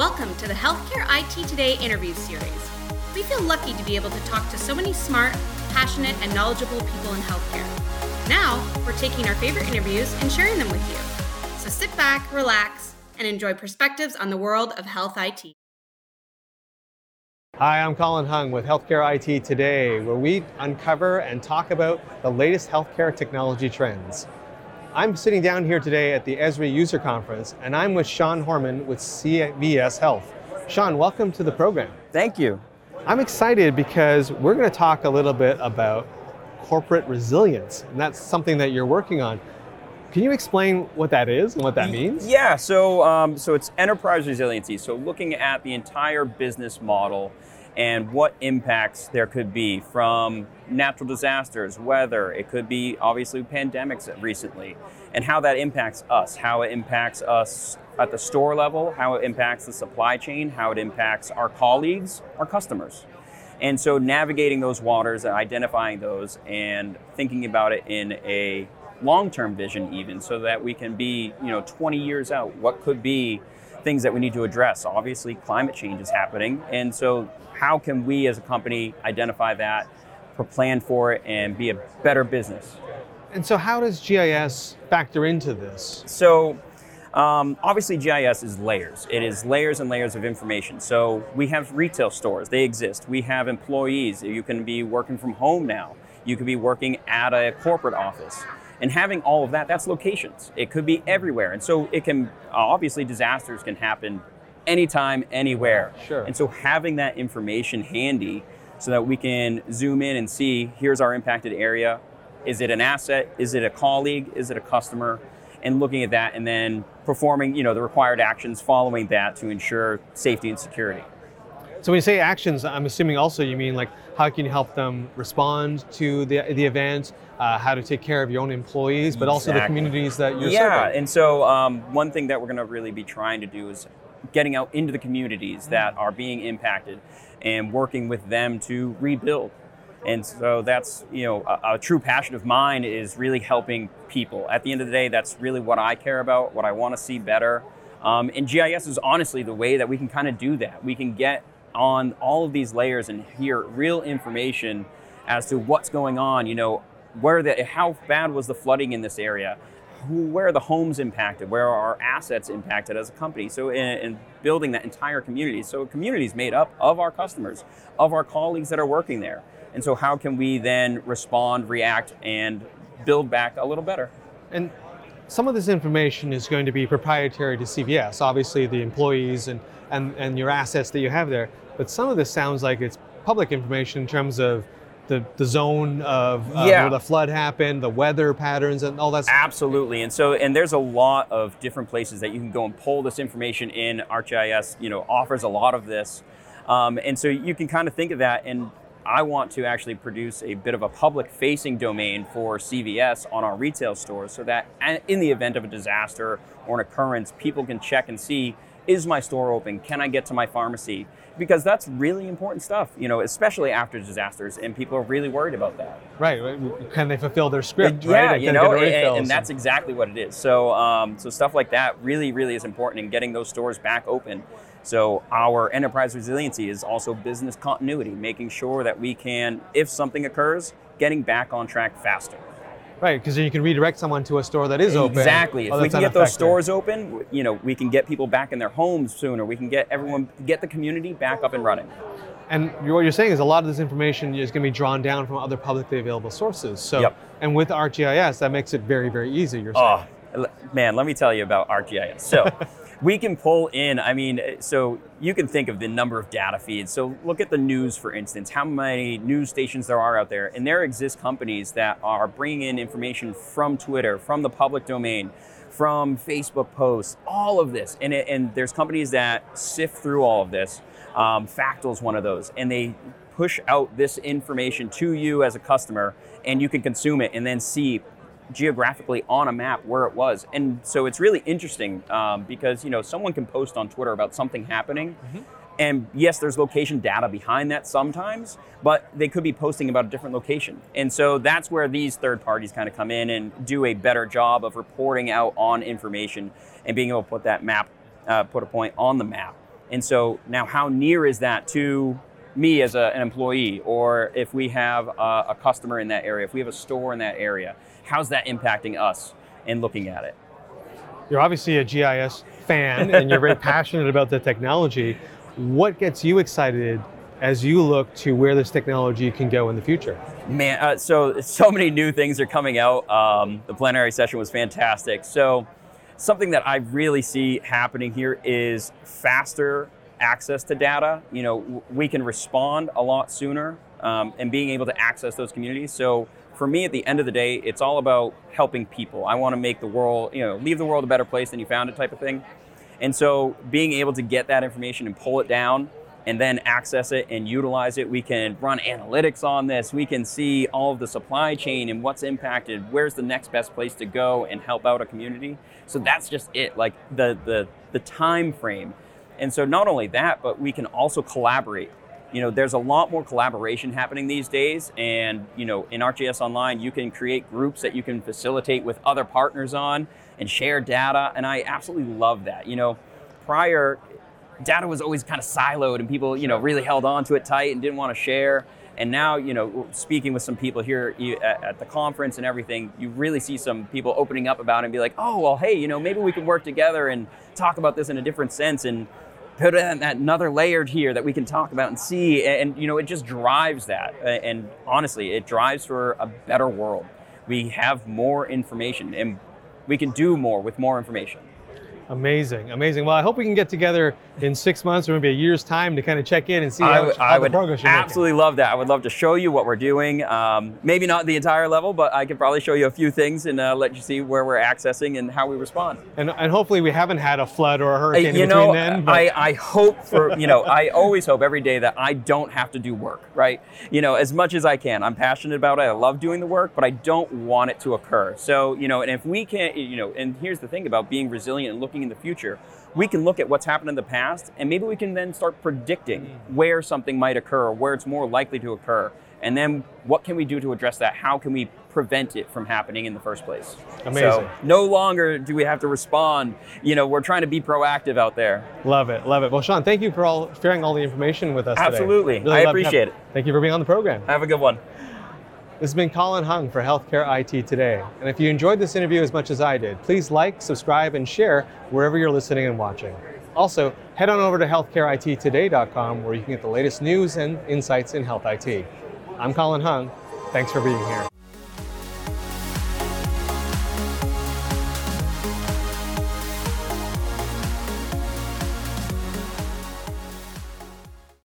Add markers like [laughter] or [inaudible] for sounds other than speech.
Welcome to the Healthcare IT Today interview series. We feel lucky to be able to talk to so many smart, passionate, and knowledgeable people in healthcare. Now, we're taking our favorite interviews and sharing them with you. So sit back, relax, and enjoy perspectives on the world of health IT. Hi, I'm Colin Hung with Healthcare IT Today, where we uncover and talk about the latest healthcare technology trends. I'm sitting down here today at the Esri User Conference, and I'm with Sean Horman with CVS Health. Sean, welcome to the program. Thank you. I'm excited because we're going to talk a little bit about corporate resilience, and that's something that you're working on. Can you explain what that is and what that means? Yeah, so um, so it's enterprise resiliency. So looking at the entire business model and what impacts there could be from natural disasters, weather, it could be obviously pandemics recently, and how that impacts us, how it impacts us at the store level, how it impacts the supply chain, how it impacts our colleagues, our customers. And so navigating those waters and identifying those and thinking about it in a long-term vision even so that we can be, you know, 20 years out, what could be things that we need to address. Obviously, climate change is happening. And so how can we as a company identify that, plan for it, and be a better business? And so, how does GIS factor into this? So, um, obviously, GIS is layers. It is layers and layers of information. So, we have retail stores, they exist. We have employees. You can be working from home now, you could be working at a corporate office. And having all of that, that's locations. It could be everywhere. And so, it can uh, obviously, disasters can happen anytime, anywhere. Sure. And so having that information handy so that we can zoom in and see here's our impacted area. Is it an asset? Is it a colleague? Is it a customer? And looking at that and then performing, you know, the required actions following that to ensure safety and security. So when you say actions, I'm assuming also you mean like how can you help them respond to the, the event, uh, how to take care of your own employees, but also the communities that you're yeah, serving. and so um, one thing that we're going to really be trying to do is getting out into the communities that are being impacted and working with them to rebuild. And so that's, you know, a, a, true passion of mine is really helping people. At the end of the day, that's really what I care about, what I want to see better. Um, and GIS is honestly the way that we can kind of do that. We can get on all of these layers and hear real information as to what's going on. You know, where the how bad was the flooding in this area? who, where are the homes impacted? Where are our assets impacted as a company? So, in, in, building that entire community. So, a community is made up of our customers, of our colleagues that are working there. And so, how can we then respond, react, and build back a little better? And some of this information is going to be proprietary to CVS, obviously, the employees and, and, and your assets that you have there. But some of this sounds like it's public information in terms of the, the zone of uh, yeah. where the flood happened, the weather patterns, and all that. Absolutely, and so and there's a lot of different places that you can go and pull this information in. ArcGIS, you know, offers a lot of this, um, and so you can kind of think of that. And I want to actually produce a bit of a public-facing domain for CVS on our retail stores, so that in the event of a disaster or an occurrence, people can check and see is my store open? Can I get to my pharmacy? Because that's really important stuff, you know, especially after disasters, and people are really worried about that. Right. Can they fulfill their script? Yeah, right? you know, and, and, that's exactly what it is. So, um, so stuff like that really, really is important in getting those stores back open. So our enterprise resiliency is also business continuity, making sure that we can, if something occurs, getting back on track faster. Right, because then you can redirect someone to a store that is open. Exactly. Oh, if we can get those stores open, you know, we can get people back in their homes sooner. We can get everyone, get the community back up and running. And what you're saying is a lot of this information is going to be drawn down from other publicly available sources. So, yep. and with ArcGIS, that makes it very, very easy. You're ah, saying. Oh, man, let me tell you about ArcGIS. So. [laughs] we can pull in, I mean, so you can think of the number of data feeds. So look at the news, for instance, how many news stations there are out there. And there exist companies that are bringing in information from Twitter, from the public domain, from Facebook posts, all of this. And, it, and there's companies that sift through all of this. Um, is one of those. And they push out this information to you as a customer, and you can consume it and then see geographically on a map where it was. And so it's really interesting um, because you know someone can post on Twitter about something happening. Mm-hmm. And yes, there's location data behind that sometimes, but they could be posting about a different location. And so that's where these third parties kind of come in and do a better job of reporting out on information and being able to put that map, uh, put a point on the map And so now, how near is that to me as a, an employee, or if we have a, a customer in that area, if we have a store in that area, how's that impacting us in looking at it? You're obviously a GIS fan and you're very [laughs] passionate about the technology. What gets you excited as you look to where this technology can go in the future? Man, uh, so so many new things are coming out. Um, the plenary session was fantastic. So something that I really see happening here is faster access to data. You know, we can respond a lot sooner um, and being able to access those communities. So for me, at the end of the day, it's all about helping people. I want to make the world, you know, leave the world a better place than you found it, type of thing. And so being able to get that information and pull it down and then access it and utilize it. We can run analytics on this. We can see all of the supply chain and what's impacted. Where's the next best place to go and help out a community? So that's just it. Like the the the time frame. And so not only that, but we can also collaborate. You know, there's a lot more collaboration happening these days, and you know, in ArcGIS Online, you can create groups that you can facilitate with other partners on and share data, and I absolutely love that. You know, prior data was always kind of siloed and people, you know, really held on to it tight and didn't want to share. And now, you know, speaking with some people here at the conference and everything, you really see some people opening up about it and be like, oh, well, hey, you know, maybe we can work together and talk about this in a different sense and put another layer here that we can talk about and see. And, you know, it just drives that. And honestly, it drives for a better world. We have more information and we can do more with more information. Amazing, amazing. Well, I hope we can get together in six months or maybe a year's time to kind of check in and see I how, would, how I would progress you're absolutely love that. I would love to show you what we're doing. Um, maybe not the entire level, but I could probably show you a few things and uh, let you see where we're accessing and how we respond. And, and hopefully we haven't had a flood or a hurricane you in know, between then. but- I, I hope for, you know, I always hope every day that I don't have to do work, right? You know, as much as I can. I'm passionate about it. I love doing the work, but I don't want it to occur. So, you know, and if we can't, you know, and here's the thing about being resilient and looking in the future, we can look at what's happened in the past and maybe we can then start predicting mm. where something might occur where it's more likely to occur. And then what can we do to address that? How can we prevent it from happening in the first place? Amazing. So no longer do we have to respond. You know, we're trying to be proactive out there. Love it, love it. Well, Sean, thank you for all sharing all the information with us today. Absolutely. Really I appreciate have- it. Thank you for being on the program. Have a good one. This has been Colin Hung for Healthcare IT Today. And if you enjoyed this interview as much as I did, please like, subscribe, and share wherever you're listening and watching. Also, head on over to healthcareittoday.com where you can get the latest news and insights in health IT. I'm Colin Hung. Thanks for being here.